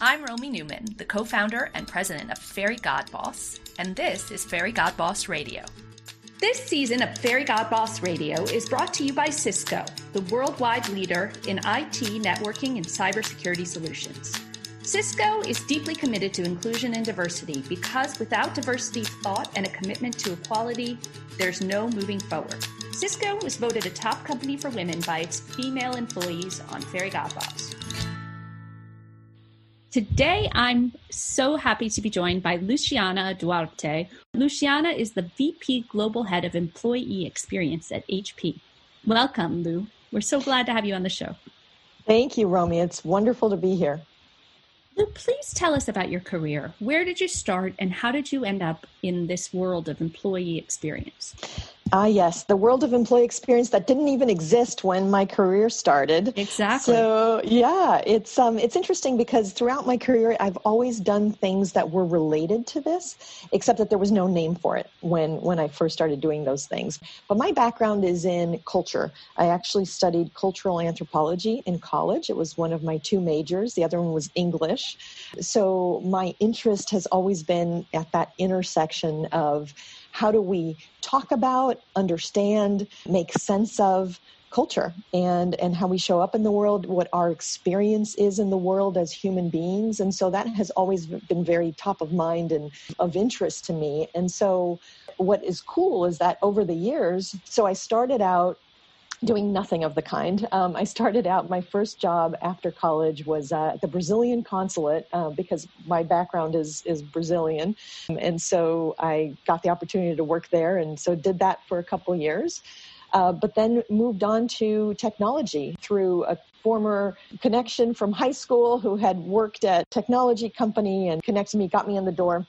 I'm Romy Newman, the co founder and president of Fairygodboss, and this is Fairygodboss Radio. This season of Fairygodboss Radio is brought to you by Cisco, the worldwide leader in IT, networking, and cybersecurity solutions. Cisco is deeply committed to inclusion and diversity because without diversity thought and a commitment to equality, there's no moving forward. Cisco was voted a top company for women by its female employees on Fairygodboss. Today, I'm so happy to be joined by Luciana Duarte. Luciana is the VP Global Head of Employee Experience at HP. Welcome, Lu. We're so glad to have you on the show. Thank you, Romy. It's wonderful to be here. Lu, please tell us about your career. Where did you start and how did you end up in this world of employee experience? Ah, yes, the world of employee experience that didn't even exist when my career started. Exactly. So yeah, it's um, it's interesting because throughout my career, I've always done things that were related to this, except that there was no name for it when when I first started doing those things. But my background is in culture. I actually studied cultural anthropology in college. It was one of my two majors. The other one was English. So my interest has always been at that intersection of how do we talk about, understand, make sense of culture and and how we show up in the world what our experience is in the world as human beings. And so that has always been very top of mind and of interest to me. And so what is cool is that over the years so i started out doing nothing of the kind. Um, I started out, my first job after college was uh, at the Brazilian consulate uh, because my background is, is Brazilian. And so I got the opportunity to work there and so did that for a couple years. Uh, but then moved on to technology through a former connection from high school who had worked at technology company and connected me, got me in the door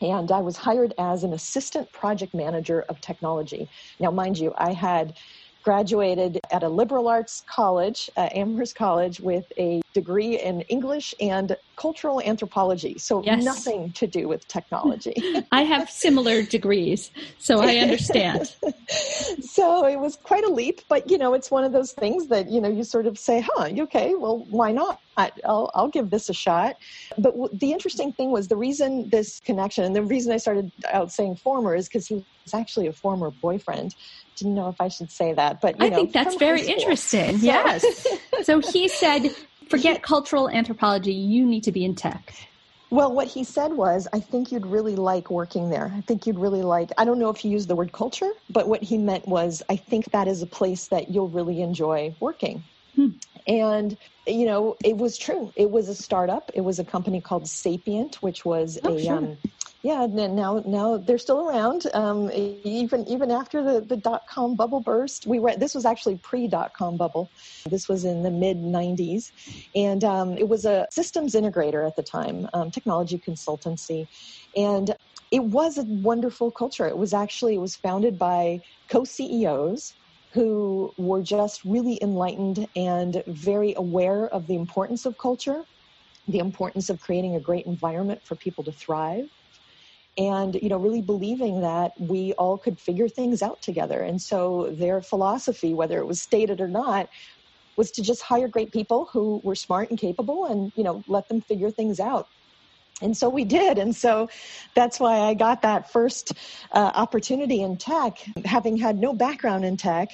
and I was hired as an assistant project manager of technology. Now, mind you, I had graduated at a liberal arts college, uh, Amherst College, with a degree in English and cultural anthropology. So yes. nothing to do with technology. I have similar degrees, so I understand. so it was quite a leap, but you know, it's one of those things that you know you sort of say, "Huh, okay, well, why not?" I'll, I'll give this a shot. But w- the interesting thing was the reason this connection, and the reason I started out saying former is because he was actually a former boyfriend didn't know if I should say that, but I know, think that's very interesting. So. Yes. so he said, forget cultural anthropology. You need to be in tech. Well, what he said was, I think you'd really like working there. I think you'd really like, I don't know if he used the word culture, but what he meant was, I think that is a place that you'll really enjoy working. Hmm. And, you know, it was true. It was a startup. It was a company called Sapient, which was oh, a, sure. um, yeah, now now they're still around. Um, even even after the, the dot com bubble burst, we were this was actually pre dot com bubble. This was in the mid '90s, and um, it was a systems integrator at the time, um, technology consultancy, and it was a wonderful culture. It was actually it was founded by co CEOs who were just really enlightened and very aware of the importance of culture, the importance of creating a great environment for people to thrive and you know really believing that we all could figure things out together. And so their philosophy whether it was stated or not was to just hire great people who were smart and capable and you know let them figure things out and so we did and so that's why i got that first uh, opportunity in tech having had no background in tech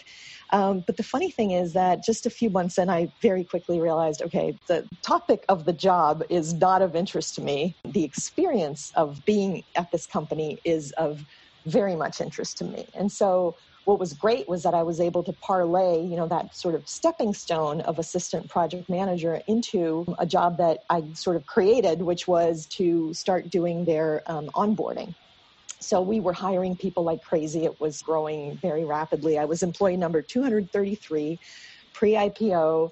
um, but the funny thing is that just a few months in, I very quickly realized okay, the topic of the job is not of interest to me. The experience of being at this company is of very much interest to me. And so what was great was that I was able to parlay, you know, that sort of stepping stone of assistant project manager into a job that I sort of created, which was to start doing their um, onboarding. So we were hiring people like crazy. It was growing very rapidly. I was employee number 233 pre IPO.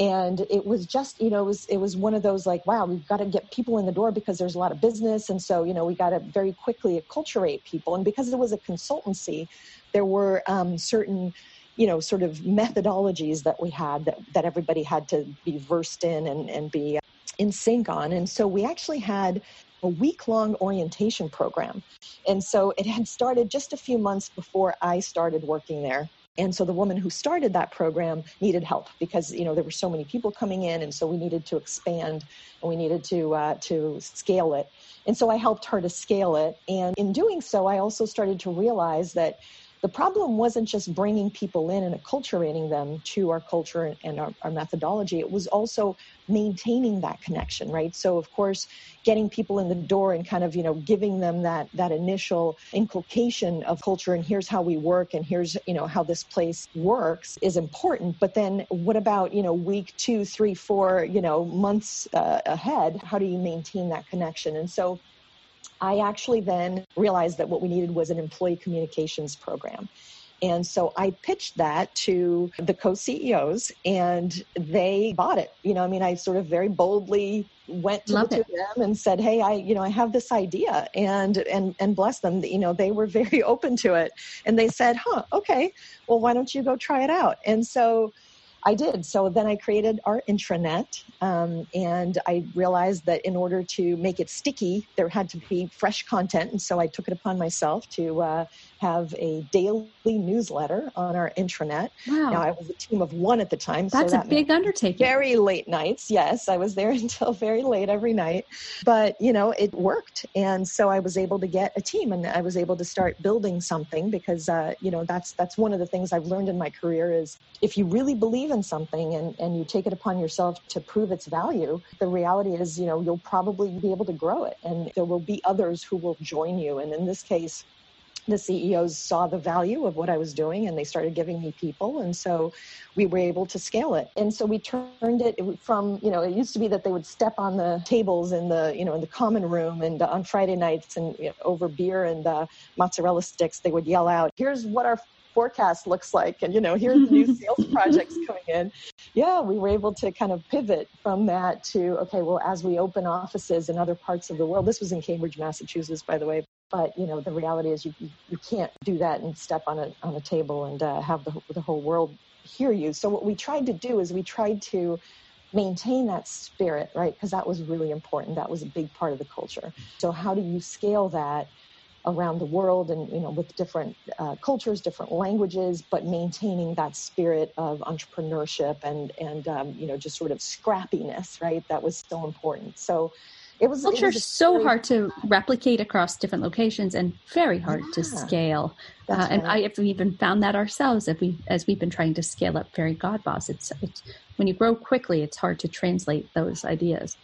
And it was just, you know, it was, it was one of those like, wow, we've got to get people in the door because there's a lot of business. And so, you know, we got to very quickly acculturate people. And because it was a consultancy, there were um, certain, you know, sort of methodologies that we had that, that everybody had to be versed in and, and be in sync on. And so we actually had a week long orientation program. And so it had started just a few months before I started working there. And so the woman who started that program needed help because you know there were so many people coming in and so we needed to expand and we needed to uh, to scale it. And so i helped her to scale it and in doing so i also started to realize that the problem wasn't just bringing people in and acculturating them to our culture and our, our, methodology. It was also maintaining that connection, right? So, of course, getting people in the door and kind of, you know, giving them that that initial inculcation of culture and here's how we work and here's, you know, how this place works is important. But then, what about, you know, week two, three, four, you know, months uh, ahead? How do you maintain that connection? And so, I actually then realized that what we needed was an employee communications program. And so I pitched that to the co CEOs and they bought it. You know, I mean, I sort of very boldly went to, to them and said, Hey, I, you know, I have this idea and, and, and bless them, you know, they were very open to it. And they said, huh, okay, well, why don't you go try it out? And so I did. So then I created our intranet, um, and I realized that in order to make it sticky, there had to be fresh content. And so I took it upon myself to uh, have a daily newsletter on our intranet. Wow. Now, I was a team of one at the time. That's so that a big undertaking. Very late nights. Yes, I was there until very late every night. But, you know, it worked. And so I was able to get a team and I was able to start building something because, uh, you know, that's, that's one of the things I've learned in my career is if you really believe in something and, and you take it upon yourself to prove its value, the reality is, you know, you'll probably be able to grow it and there will be others who will join you. And in this case, the CEOs saw the value of what I was doing and they started giving me people. And so we were able to scale it. And so we turned it from, you know, it used to be that they would step on the tables in the, you know, in the common room and on Friday nights and you know, over beer and uh, mozzarella sticks, they would yell out, here's what our forecast looks like and you know here's the new sales projects coming in yeah we were able to kind of pivot from that to okay well as we open offices in other parts of the world this was in cambridge massachusetts by the way but you know the reality is you you can't do that and step on a on a table and uh, have the the whole world hear you. So what we tried to do is we tried to maintain that spirit, right? Because that was really important. That was a big part of the culture. So how do you scale that around the world and you know with different uh, cultures, different languages, but maintaining that spirit of entrepreneurship and and um, you know just sort of scrappiness, right? That was so important. So it was culture is so very, hard to replicate across different locations and very hard yeah, to scale. Uh, and right. I have even found that ourselves as we as we've been trying to scale up Fairygodboss. It's it's when you grow quickly, it's hard to translate those ideas.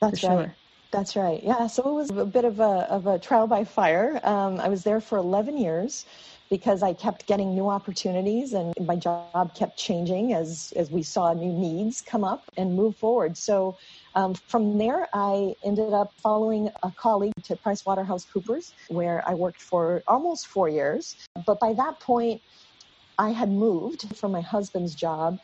That's right. Sure. That's right. Yeah. So it was a bit of a of a trial by fire. Um, I was there for eleven years because I kept getting new opportunities and my job kept changing as as we saw new needs come up and move forward. So um, from there, I ended up following a colleague to PricewaterhouseCoopers, where I worked for almost four years. But by that point, I had moved from my husband's job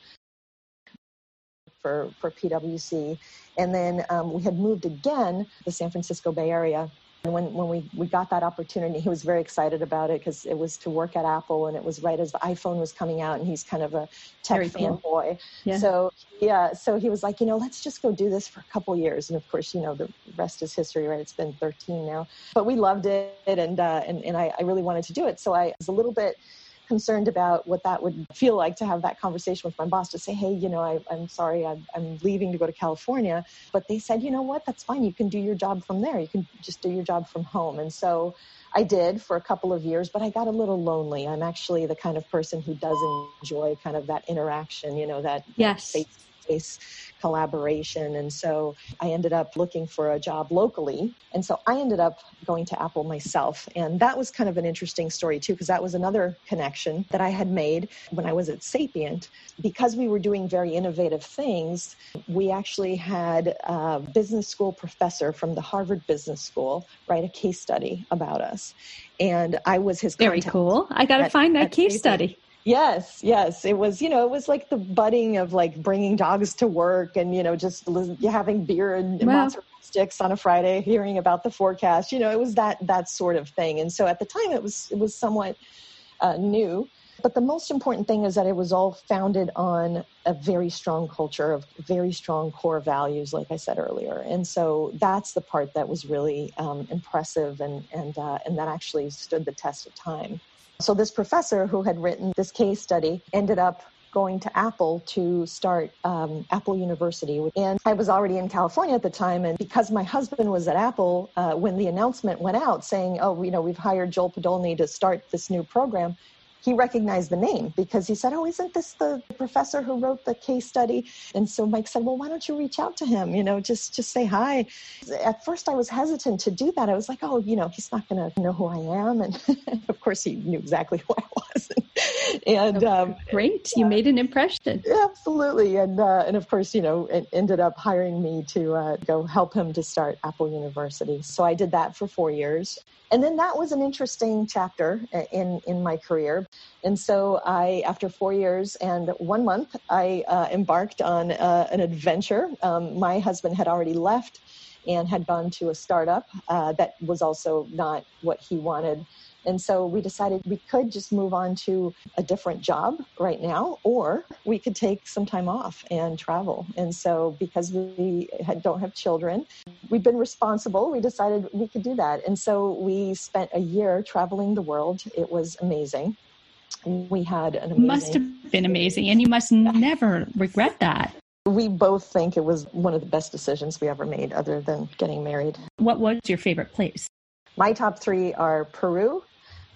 for, for PwC. And then um, we had moved again to the San Francisco Bay Area and when, when we, we got that opportunity, he was very excited about it because it was to work at Apple and it was right as the iPhone was coming out and he's kind of a tech very fanboy. Cool. Yeah. So, yeah, so he was like, you know, let's just go do this for a couple years. And of course, you know, the rest is history, right? It's been 13 now. But we loved it and, uh, and, and I, I really wanted to do it. So I was a little bit concerned about what that would feel like to have that conversation with my boss to say, hey, you know, I, am sorry, I'm, I'm leaving to go to California. But they said, you know what, that's fine. You can do your job from there. You can just do your job from home. And so I did for a couple of years, but I got a little lonely. I'm actually the kind of person who does enjoy kind of that interaction, you know, that yes. face to face collaboration. And so I ended up looking for a job locally. And so I ended up going to Apple myself. And that was kind of an interesting story, too, because that was another connection that I had made when I was at Sapient. Because we were doing very innovative things, we actually had a business school professor from the Harvard Business School write a case study about us. And I was his very cool. I got to find that case Sapient. study. Yes, yes. It was, you know, it was like the budding of like bringing dogs to work and, you know, just having beer and wow. mozzarella sticks on a Friday, hearing about the forecast. You know, it was that that sort of thing. And so at the time, it was it was somewhat uh, new. But the most important thing is that it was all founded on a very strong culture of very strong core values, like I said earlier. And so that's the part that was really um, impressive and and uh, and that actually stood the test of time. So this professor who had written this case study ended up going to Apple to start um, Apple University. And I was already in California at the time. And because my husband was at Apple, uh, when the announcement went out saying, oh, you know, we've hired Joel Podolny to start this new program, he recognized the name because he said, Oh, isn't this the professor who wrote the case study? And so Mike said, Well, why don't you reach out to him? You know, just just say hi. At first I was hesitant to do that. I was like, Oh, you know, he's not gonna know who I am. And of course he knew exactly who I was. and oh, um, great. You made an impression. Absolutely. And uh, and of course, you know, it ended up hiring me to uh, go help him to start Apple University. So I did that for four years and then that was an interesting chapter in in my career and so i after four years and one month i uh, embarked on uh, an adventure um, my husband had already left and had gone to a startup uh, that was also not what he wanted and so we decided we could just move on to a different job right now, or we could take some time off and travel. And so because we had, don't have children, we've been responsible. We decided we could do that. And so we spent a year traveling the world. It was amazing. We had an amazing. Must have been amazing. And you must never regret that. We both think it was one of the best decisions we ever made, other than getting married. What was your favorite place? My top three are Peru,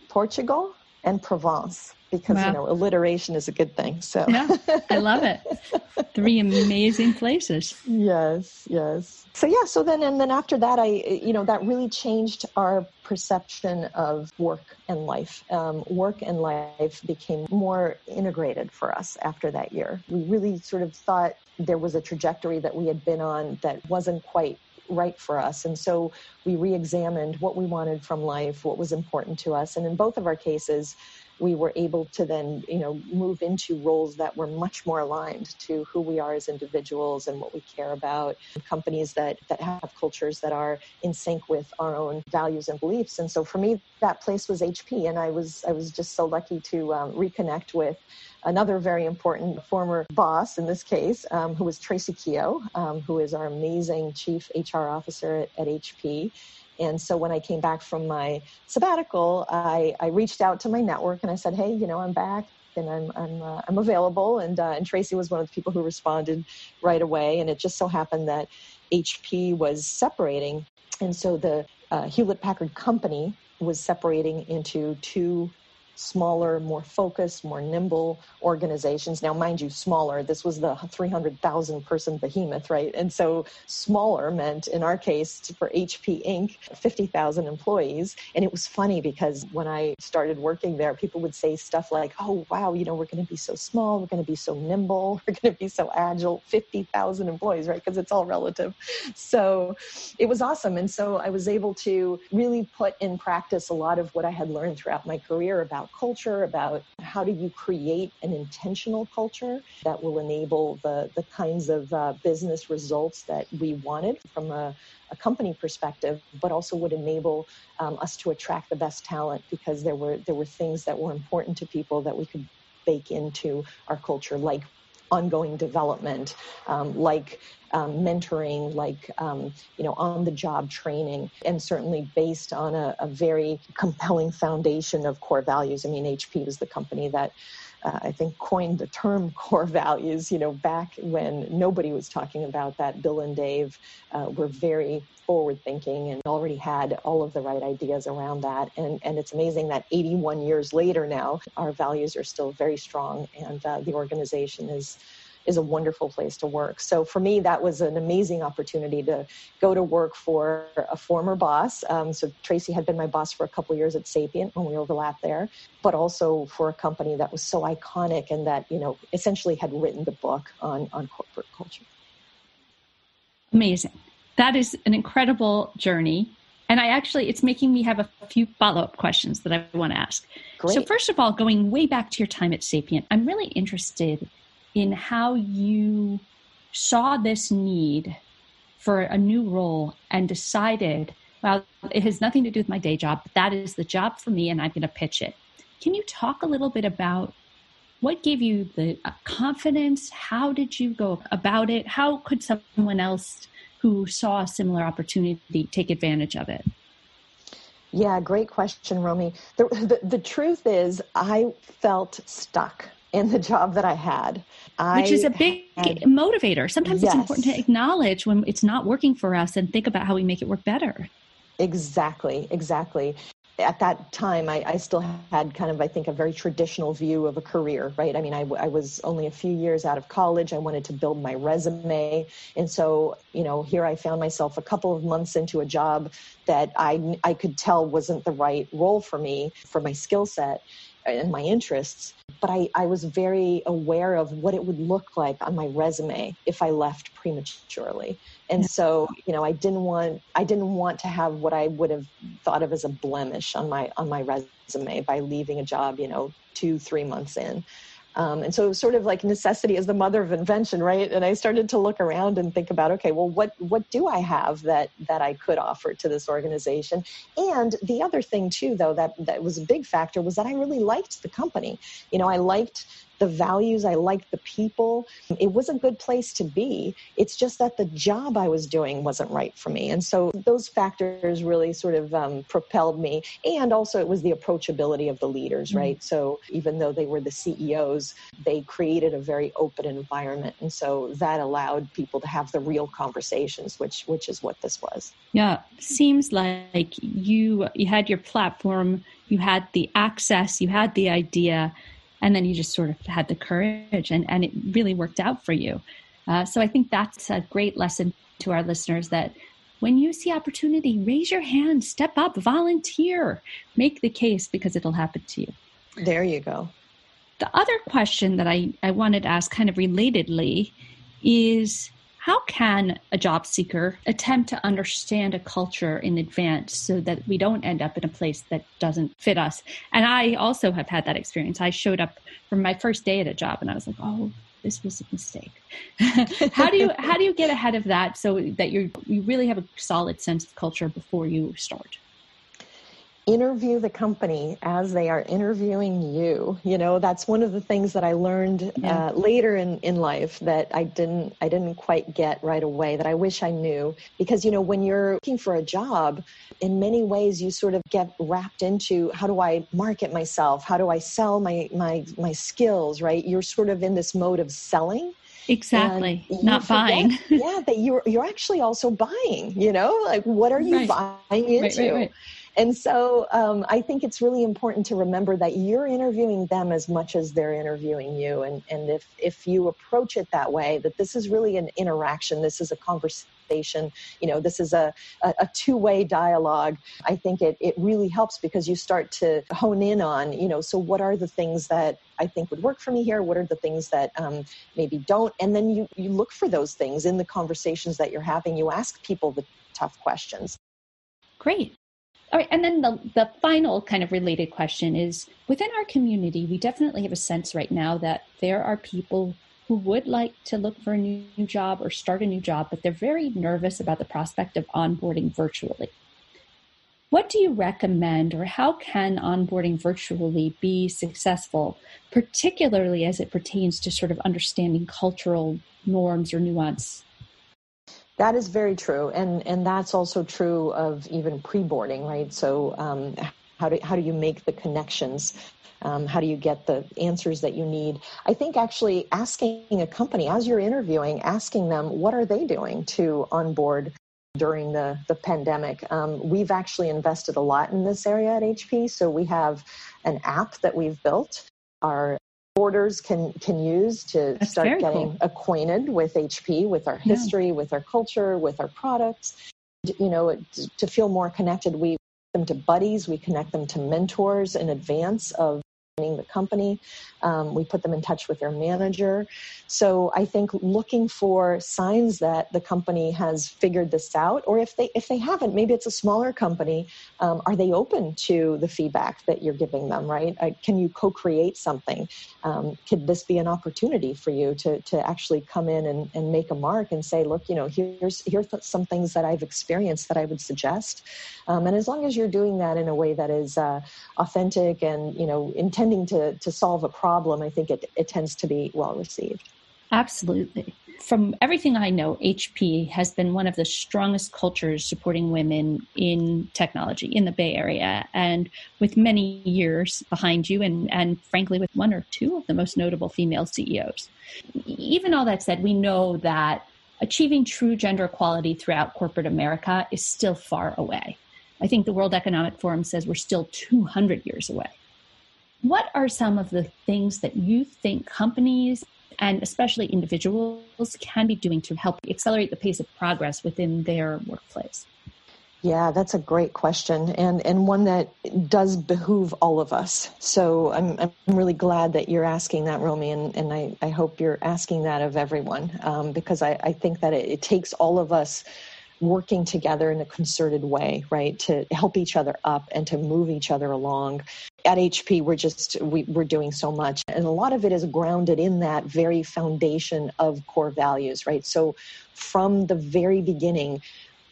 Portugal and Provence because wow. you know alliteration is a good thing. So yeah, I love it. Three amazing places. Yes, yes. So yeah, so then and then after that, I you know that really changed our perception of work and life. Um, work and life became more integrated for us after that year. We really sort of thought there was a trajectory that we had been on that wasn't quite right for us. And so we re examined what we wanted from life, what was important to us. And in both of our cases, we were able to then, you know, move into roles that were much more aligned to who we are as individuals and what we care about. Companies that that have cultures that are in sync with our own values and beliefs. And so for me, that place was HP, and I was I was just so lucky to um, reconnect with another very important former boss in this case, um, who was Tracy Keogh, um, who is our amazing chief HR officer at, at HP. And so when I came back from my sabbatical, I, I reached out to my network and I said, hey, you know, I'm back and I'm I'm uh, I'm available. And uh, and Tracy was one of the people who responded right away. And it just so happened that HP was separating, and so the uh, Hewlett Packard company was separating into two smaller, more focused, more nimble organizations. Now, mind you, smaller. This was the 300,000 person behemoth, right? And so smaller meant, in our case, for HP Inc., 50,000 employees. And it was funny because when I started working there, people would say stuff like, oh, wow, you know, we're going to be so small, we're going to be so nimble, we're going to be so agile, 50,000 employees, right? Because it's all relative. So it was awesome. And so I was able to really put in practice a lot of what I had learned throughout my career about culture, about how do you create an intentional culture that will enable the, the kinds of uh, business results that we wanted from a, a company perspective, but also would enable um, us to attract the best talent because there were there were things that were important to people that we could bake into our culture, like ongoing development, um, like um, mentoring, like um, you know, on-the-job training, and certainly based on a, a, very compelling foundation of core values. I mean, HP was the company that. Uh, I think coined the term core values, you know, back when nobody was talking about that. Bill and Dave uh, were very forward thinking and already had all of the right ideas around that. And, and it's amazing that 81 years later now, our values are still very strong and uh, the organization is is a wonderful place to work. So for me, that was an amazing opportunity to go to work for a former boss. Um, so Tracy had been my boss for a couple years at Sapient when we overlapped there, but also for a company that was so iconic and that you know essentially had written the book on on corporate culture. Amazing. That is an incredible journey. And I actually, it's making me have a few follow up questions that I want to ask. Great. So, first of all, going way back to your time at Sapient, I'm really interested in how you saw this need for a new role and decided, well, it has nothing to do with my day job, but that is the job for me and I'm going to pitch it. Can you talk a little bit about what gave you the confidence? How did you go about it? How could someone else who saw a similar opportunity take advantage of it? Yeah, great question, Romy. The, the, the truth is, I felt stuck in the job that I had. Which is a big had, motivator. Sometimes yes. it's important to acknowledge when it's not working for us and think about how we make it work better. Exactly, exactly at that time, I, I, still had kind of, I think, a very traditional view of a career, right? I mean, I, I, was only a few years out of college. I wanted to build my resume. And so, you know, here I found myself a couple of months into a job that I, I could tell wasn't the right role for me, for my skill set and my interests. But I, I was very aware of what it would look like on my resume if I left prematurely and so you know i didn't want i didn't want to have what i would have thought of as a blemish on my on my resume by leaving a job you know two three months in um, and so it was sort of like necessity is the mother of invention right? And i started to look around and think about okay well what what do i have that that i could offer to this organization? And the other thing too though that that was a big factor was that i really liked the company. You know i liked the values, I liked the people. It was a good place to be. It's just that the job I was doing wasn't right for me. And so those factors really sort of um, propelled me. And also, it was the approachability of the leaders, mm-hmm. right? So even though they were the CEOs, they created a very open environment. And so that allowed people to have the real conversations, which, which is what this was. Yeah, seems like you you had your platform, you had the access, you had the idea, and then you just sort of had the courage and, and it really worked out for you. Uh, so i think that's a great lesson to our listeners that when you see opportunity raise your hand step up volunteer make the case because it'll happen to you. There you go. The other question that i, I wanted to ask kind of relatedly is how can a job seeker attempt to understand a culture in advance so that we don't end up in a place that doesn't fit us? And I also have had that experience. I showed up from my first day at a job and I was like, oh, this was a mistake. how do you how do you get ahead of that so that you you really have a solid sense of culture before you start? Interview the company as they are interviewing you. You know that's one of the things that i learned yeah. uh, later in, in life that i didn't i didn't quite get right away that i wish i knew. Because you know when you're looking for a job in many ways you sort of get wrapped into how do i market myself? How do i sell my my my skills right? You're sort of in this mode of selling. Exactly. not forget, buying. Yeah that you're you're actually also buying you know? Like what are you right. buying into right, right, and so um, I think it's really important to remember that you're interviewing them as much as they're interviewing you. And, and if, if you approach it that way, that this is really an interaction, this is a conversation, you know, this is a, a, a two way dialogue, I think it, it really helps because you start to hone in on, you know, so what are the things that I think would work for me here? What are the things that um, maybe don't? And then you, you look for those things in the conversations that you're having. You ask people the tough questions. Great. All right, and then the, the final kind of related question is within our community, we definitely have a sense right now that there are people who would like to look for a new, new job or start a new job, but they're very nervous about the prospect of onboarding virtually. What do you recommend, or how can onboarding virtually be successful, particularly as it pertains to sort of understanding cultural norms or nuance that is very true, and and that's also true of even pre-boarding, right? So um, how do how do you make the connections? Um, how do you get the answers that you need? I think actually asking a company as you're interviewing, asking them what are they doing to onboard during the, the pandemic. Um, we've actually invested a lot in this area at HP. So we have an app that we've built. Our boarders can can use to That's start getting cool. acquainted with HP, with our history, yeah. with our culture, with our products. You know, to feel more connected, we them to buddies, we connect them to mentors in advance of joining the company. Um, we put them in touch with their manager. So I think looking for signs that the company has figured this out, or if they if they haven't, maybe it's a smaller company. Um, are they open to the feedback that you're giving them? Right? Uh, can you co-create something? Um, could this be an opportunity for you to to actually come in and, and make a mark and say, look, you know, here's here's some things that I've experienced that I would suggest. Um, and as long as you're doing that in a way that is uh, authentic and you know intending to to solve a problem, I think it, it tends to be well received. Absolutely. from everything I know, HP has been one of the strongest cultures supporting women in technology in the Bay Area, and with many years behind you, and, and frankly, with one or two of the most notable female CEOs. Even all that said, we know that achieving true gender equality throughout corporate America is still far away. I think the World Economic Forum says we're still 200 years away. What are some of the things that you think companies and especially individuals can be doing to help accelerate the pace of progress within their workplace? Yeah, that's a great question, and and one that does behoove all of us. So I'm I'm really glad that you're asking that, Romy, and, and I, I hope you're asking that of everyone, um, because I, I think that it, it takes all of us working together in a concerted way, right, to help each other up and to move each other along. At HP, we're just we, we're doing so much, and a lot of it is grounded in that very foundation of core values, right? So, from the very beginning,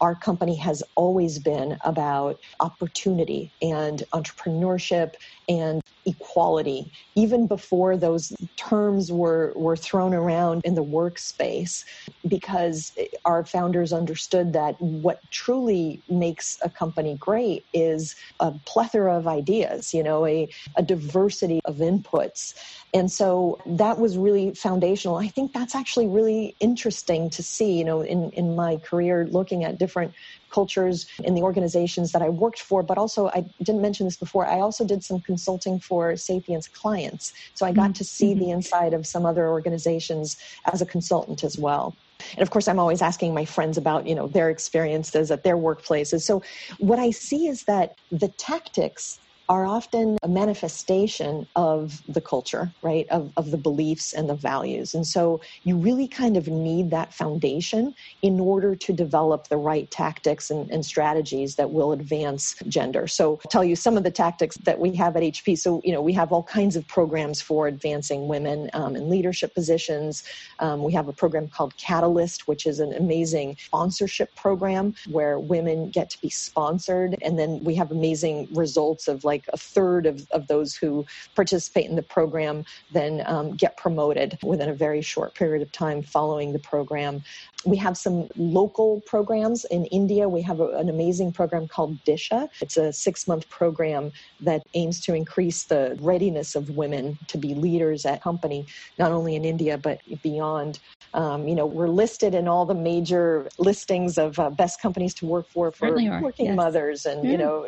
our company has always been about opportunity and entrepreneurship and equality. Even before those terms were, were thrown around in the workspace, because our founders understood that what truly makes a company great is a plethora of ideas, you know, a, a diversity of inputs. And so that was really foundational. I think that's actually really interesting to see, you know, in, in my career looking at different cultures in the organizations that I worked for, but also I didn't mention this before. I also did some consulting for Sapient's clients. So I got to see the mm-hmm. inside of some other organizations as a consultant as well. And of course, I'm always asking my friends about, you know, their experiences at their workplaces. So what I see is that the tactics are often a manifestation of the culture, right? Of, of the beliefs and the values. And so you really kind of need that foundation in order to develop the right tactics and, and strategies that will advance gender. So I'll tell you some of the tactics that we have at HP. So, you know, we have all kinds of programs for advancing women um, in leadership positions. Um, we have a program called Catalyst, which is an amazing sponsorship program where women get to be sponsored. And then we have amazing results of like like a third of, of those who participate in the program then um, get promoted within a very short period of time following the program. We have some local programs in India. We have a, an amazing program called Disha. It's a six month program that aims to increase the readiness of women to be leaders at company, not only in India, but beyond. Um, you know, we're listed in all the major listings of uh, best companies to work for for working yes. mothers and, you know,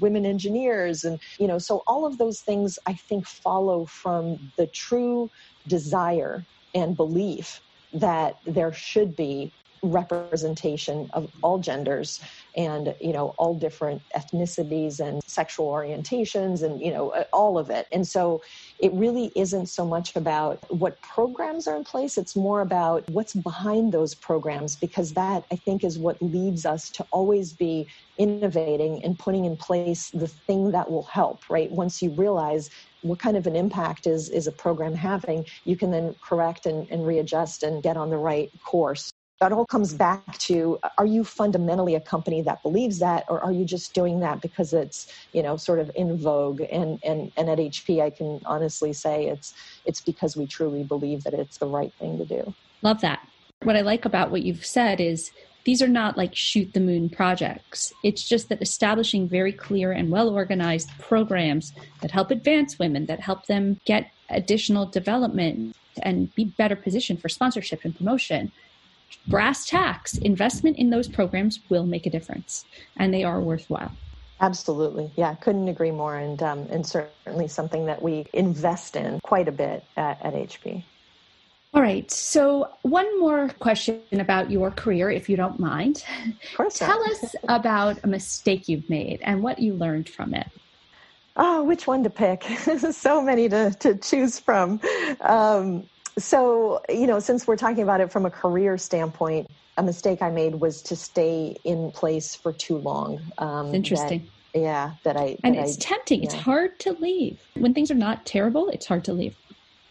women engineers. And, you know, so all of those things I think follow from the true desire and belief that there should be representation of all genders and you know all different ethnicities and sexual orientations and you know all of it. And so it really isn't so much about what programs are in place. It's more about what's behind those programs because that i think is what leads us to always be innovating and putting in place the thing that will help right? Once you realize what kind of an impact is is a program having you can then correct and, and readjust and get on the right course it all comes back to are you fundamentally a company that believes that or are you just doing that because it's you know sort of in vogue? And and and at hp i can honestly say it's it's because we truly believe that it's the right thing to do. Love that. What i like about what you've said is these are not like shoot the moon projects. It's just that establishing very clear and well organized programs that help advance women, that help them get additional development and be better positioned for sponsorship and promotion brass tacks, investment in those programs will make a difference and they are worthwhile. Absolutely. Yeah, couldn't agree more. And, um, and certainly something that we invest in quite a bit at, at HP. All right. So, one more question about your career, if you don't mind. Of course. Tell us about a mistake you've made and what you learned from it. Oh, which one to pick? so many to, to choose from. Um, so, you know, since we're talking about it from a career standpoint, a mistake I made was to stay in place for too long. Um, Interesting. That, yeah, that I. And it's I, tempting. Yeah. It's hard to leave. When things are not terrible, it's hard to leave.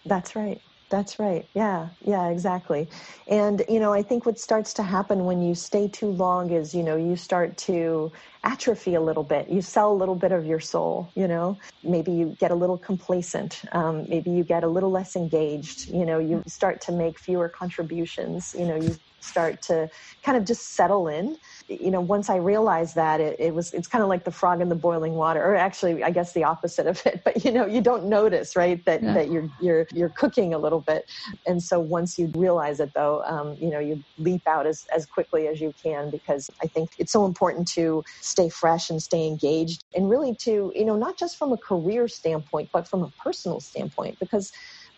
That's right. That's right. Yeah, yeah, exactly. And, you know, I think what starts to happen when you stay too long is, you know, you start to atrophy a little bit. You sell a little bit of your soul, you know. Maybe you get a little complacent. Um, maybe you get a little less engaged. You know, you start to make fewer contributions. You know, you start to kind of just settle in you know, once I realized that, it, it was it's kind of like the frog in the boiling water, or actually, I guess the opposite of it. But you know, you don't notice, right, that yeah. that you're you're you're cooking a little bit, and so once you realize it, though, um, you know, you leap out as as quickly as you can because I think it's so important to stay fresh and stay engaged, and really to you know, not just from a career standpoint, but from a personal standpoint, because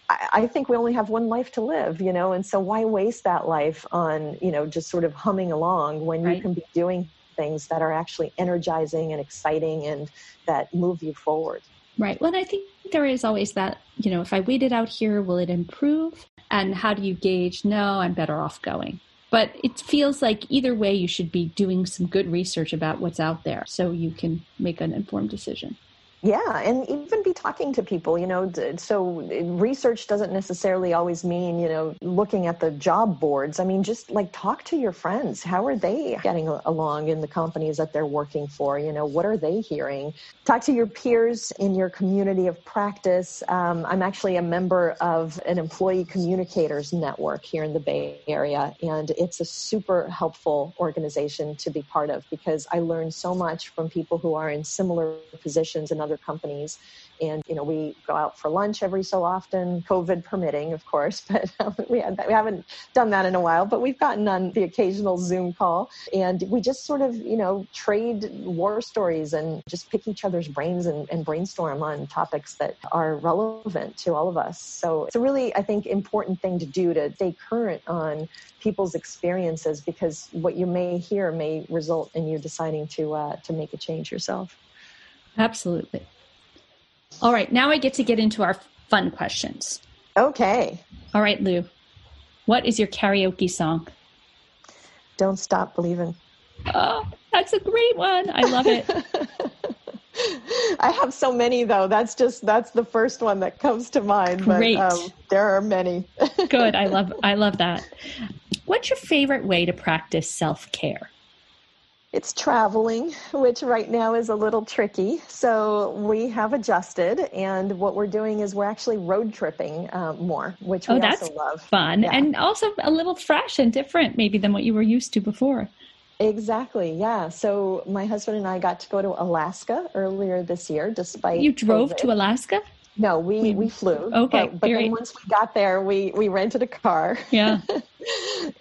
I think we only have one life to live, you know, and so why waste that life on, you know, just sort of humming along when right. you can be doing things that are actually energizing and exciting and that move you forward. Right. Well, I think there is always that, you know, if I wait it out here, will it improve? And how do you gauge, no, I'm better off going? But it feels like either way, you should be doing some good research about what's out there so you can make an informed decision. Yeah, and even be talking to people, you know. So research doesn't necessarily always mean, you know, looking at the job boards. I mean, just like talk to your friends. How are they getting along in the companies that they're working for? You know, what are they hearing? Talk to your peers in your community of practice. Um, I'm actually a member of an employee communicators network here in the Bay Area, and it's a super helpful organization to be part of because I learn so much from people who are in similar positions and other companies. And, you know, we go out for lunch every so often, COVID permitting, of course, but um, we, had, we haven't done that in a while, but we've gotten on the occasional Zoom call. And we just sort of, you know, trade war stories and just pick each other's brains and, and brainstorm on topics that are relevant to all of us. So it's a really, I think, important thing to do to stay current on people's experiences because what you may hear may result in you deciding to uh, to make a change yourself. Absolutely. All right, now I get to get into our fun questions. Okay. All right, Lu. What is your karaoke song? Don't Stop Believing. Oh, that's a great one. I love it. I have so many though. That's just that's the first one that comes to mind. Great. But, um, there are many. Good. I love I love that. What's your favorite way to practice self care? It's traveling, which right now is a little tricky. So we have adjusted, and what we're doing is we're actually road tripping uh, more, which we oh, that's also love. Fun yeah. and also a little fresh and different, maybe than what you were used to before. Exactly. Yeah. So my husband and I got to go to Alaska earlier this year, despite you drove COVID. to Alaska. No, we, we, we flew. Okay. But, but then once we got there, we, we rented a car. Yeah.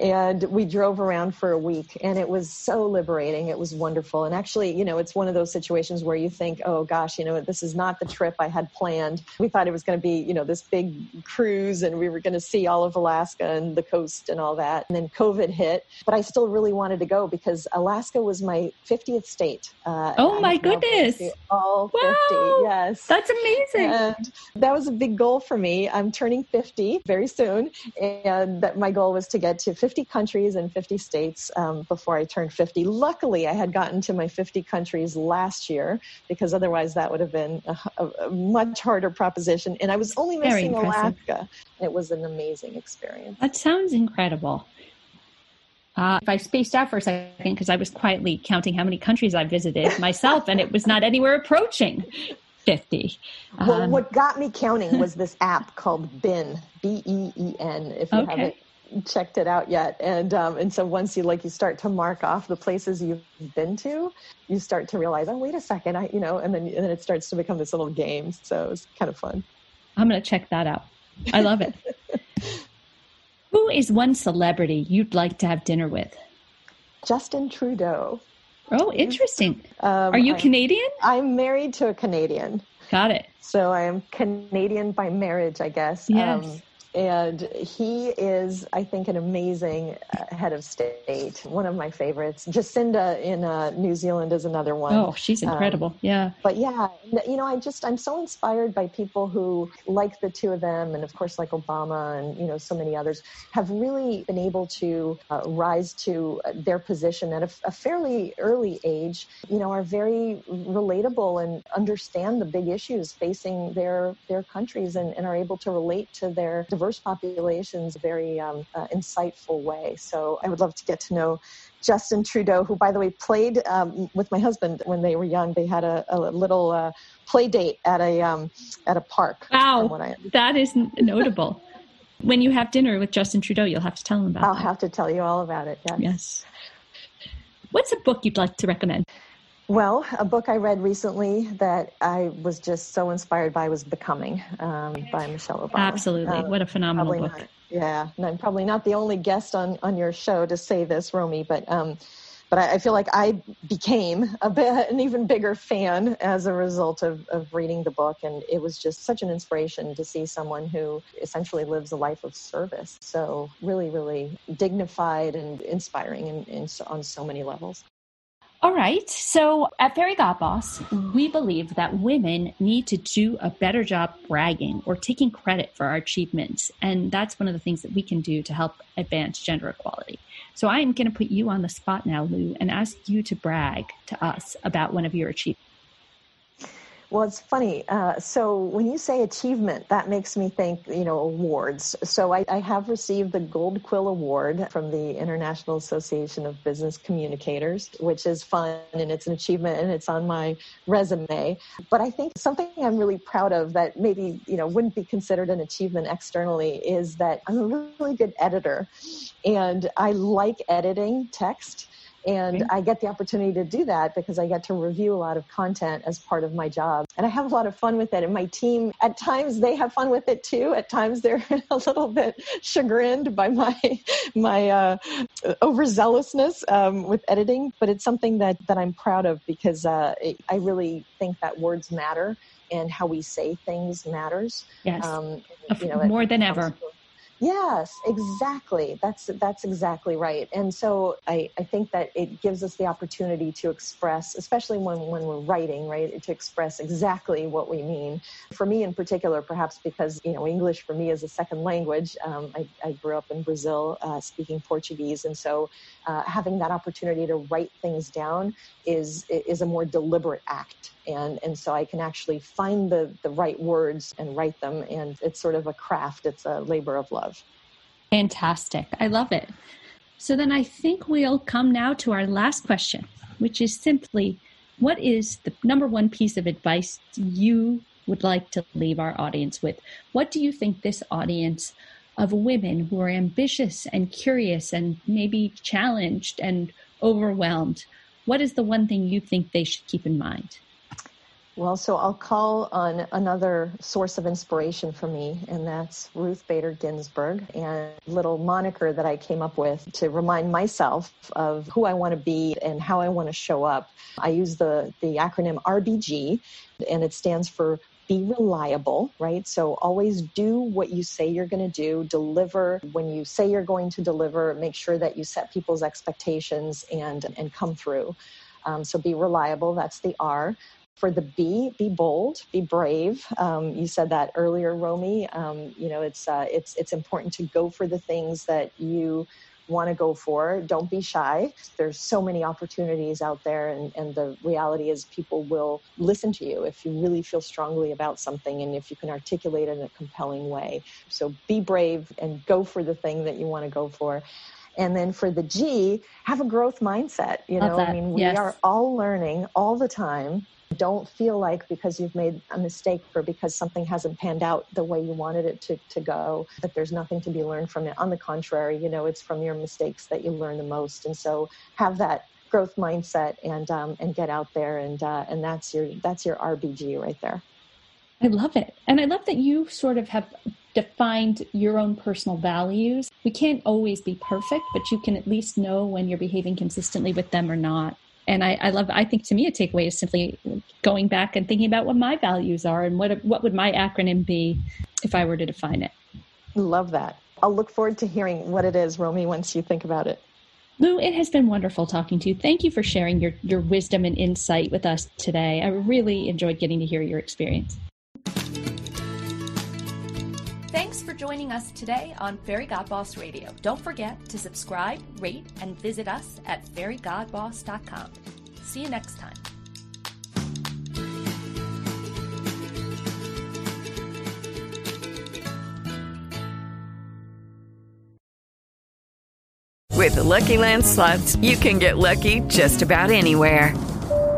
and we drove around for a week and it was so liberating. It was wonderful. And actually, you know, it's one of those situations where you think, oh gosh, you know, this is not the trip I had planned. We thought it was going to be, you know, this big cruise and we were going to see all of Alaska and the coast and all that. And then COVID hit, but I still really wanted to go because Alaska was my 50th state. Uh, oh my goodness. All wow. 50. Yes. That's amazing. And that was a big goal for me. I'm turning 50 very soon. And that my goal was to get to 50 countries and 50 states um, before I turned 50. Luckily, I had gotten to my 50 countries last year because otherwise that would have been a, a, much harder proposition. And I was only missing Alaska. It was an amazing experience. That sounds incredible. Uh, if I spaced out for a second because I was quietly counting how many countries I visited myself, and it was not anywhere approaching 50. Well, um, what got me counting was this app called BEEN, B E E N, if you okay. haven't checked it out yet. And um, and so once you like you start to mark off the places you've been to, you start to realize, oh wait a second, I you know, and then and then it starts to become this little game. So it's kind of fun. I'm gonna check that out. I love it. Who is one celebrity you'd like to have dinner with? Justin Trudeau. Oh, interesting. Um, Are you I'm, Canadian? I'm married to a Canadian. Got it. So I am Canadian by marriage, I guess. Yes. Um, and he is, I think, an amazing uh, head of state. One of my favorites. Jacinda in uh, New Zealand is another one. Oh, she's um, incredible. Um, yeah. But yeah, you know, I just I'm so inspired by people who, like the two of them, and of course, like Obama and you know so many others, have really been able to uh, rise to their position at a, a fairly early age. You know, are very relatable and understand the big issues facing their their countries and, and are able to relate to their diverse populations a very um, uh, insightful way. So I would love to get to know Justin Trudeau, who, by the way, played um, with my husband when they were young. They had a, a little uh, play date at a um, at a park. Wow, that is notable. when you have dinner with Justin Trudeau, you'll have to tell him about. It. I'll that. have to tell you all about it. Yes. Yes. What's a book you'd like to recommend? Well, a book I read recently that I was just so inspired by was Becoming um, by Michelle Obama. Absolutely. Uh, what a phenomenal book. Not, yeah. And I'm probably not the only guest on, on your show to say this, Romy, but um, but I, I, feel like I became a bit, an even bigger fan as a result of, of reading the book. And it was just such an inspiration to see someone who essentially lives a life of service. So really, really dignified and inspiring in, in, on so many levels. All right. So at Fairygodboss, we believe that women need to do a better job bragging or taking credit for our achievements. And that's one of the things that we can do to help advance gender equality. So I am going to put you on the spot now, Lu, and ask you to brag to us about one of your achievements. Well, it's funny. Uh, so when you say achievement, that makes me think, you know, awards. So I, I, have received the Gold Quill Award from the International Association of Business Communicators, which is fun and it's an achievement and it's on my resume. But I think something I'm really proud of that maybe, you know, wouldn't be considered an achievement externally is that I'm a really good editor and I like editing text. And I get the opportunity to do that because I get to review a lot of content as part of my job. And I have a lot of fun with it. And my team, at times, they have fun with it too. At times, they're a little bit chagrined by my my uh, overzealousness um, with editing. But it's something that, that I'm proud of because uh, I really think that words matter and how we say things matters. Yes. Um, you know, more than ever. To, Yes, exactly. That's that's exactly right. And so I, I think that it gives us the opportunity to express, especially when, when we're writing, right, to express exactly what we mean. For me in particular, perhaps because, you know, English for me is a second language. Um, I, I, grew up in Brazil uh, speaking Portuguese. And so uh, having that opportunity to write things down is, is a more deliberate act and and so I can actually find the the right words and write them and it's sort of a craft it's a labor of love fantastic. I love it. So then I think we'll come now to our last question which is simply what is the number one piece of advice you would like to leave our audience with? What do you think this audience of women who are ambitious and curious and maybe challenged and overwhelmed what is the one thing you think they should keep in mind well, so I'll call on another source of inspiration for me, and that's Ruth Bader Ginsburg, and little moniker that I came up with to remind myself of who I want to be and how I want to show up. I use the, the acronym RBG, and it stands for be reliable, right? So always do what you say you're going to do, deliver when you say you're going to deliver, make sure that you set people's expectations and, and come through. Um, so be reliable, that's the R for the B, be bold, be brave. Um, you said that earlier, Romy. Um, you know, it's uh, it's it's important to go for the things that you want to go for. Don't be shy. There's so many opportunities out there, and, and the reality is people will listen to you if you really feel strongly about something and if you can articulate it in a compelling way. So be brave and go for the thing that you want to go for. And then for the G, have a growth mindset. You know, I mean, we yes. are all learning all the time don't feel like because you've made a mistake or because something hasn't panned out the way you wanted it to, to go, that there's nothing to be learned from it. On the contrary, you know, it's from your mistakes that you learn the most. And so have that growth mindset and um, and get out there and uh, and that's your that's your RBG right there. I love it. And I love that you sort of have defined your own personal values. We can't always be perfect, but you can at least know when you're behaving consistently with them or not and I, I, love i think to me a takeaway is simply going back and thinking about what my values are and what what would my acronym be if i were to define it. Love that. I'll look forward to hearing what it is romy once you think about it. Lu it has been wonderful talking to you. Thank you for sharing your, your wisdom and insight with us today. I really enjoyed getting to hear your experience Thanks for joining us today on Fairygodboss Radio. Don't forget to subscribe, rate, and visit us at fairygodboss.com. See you next time. With the Lucky Land slots, you can get lucky just about anywhere.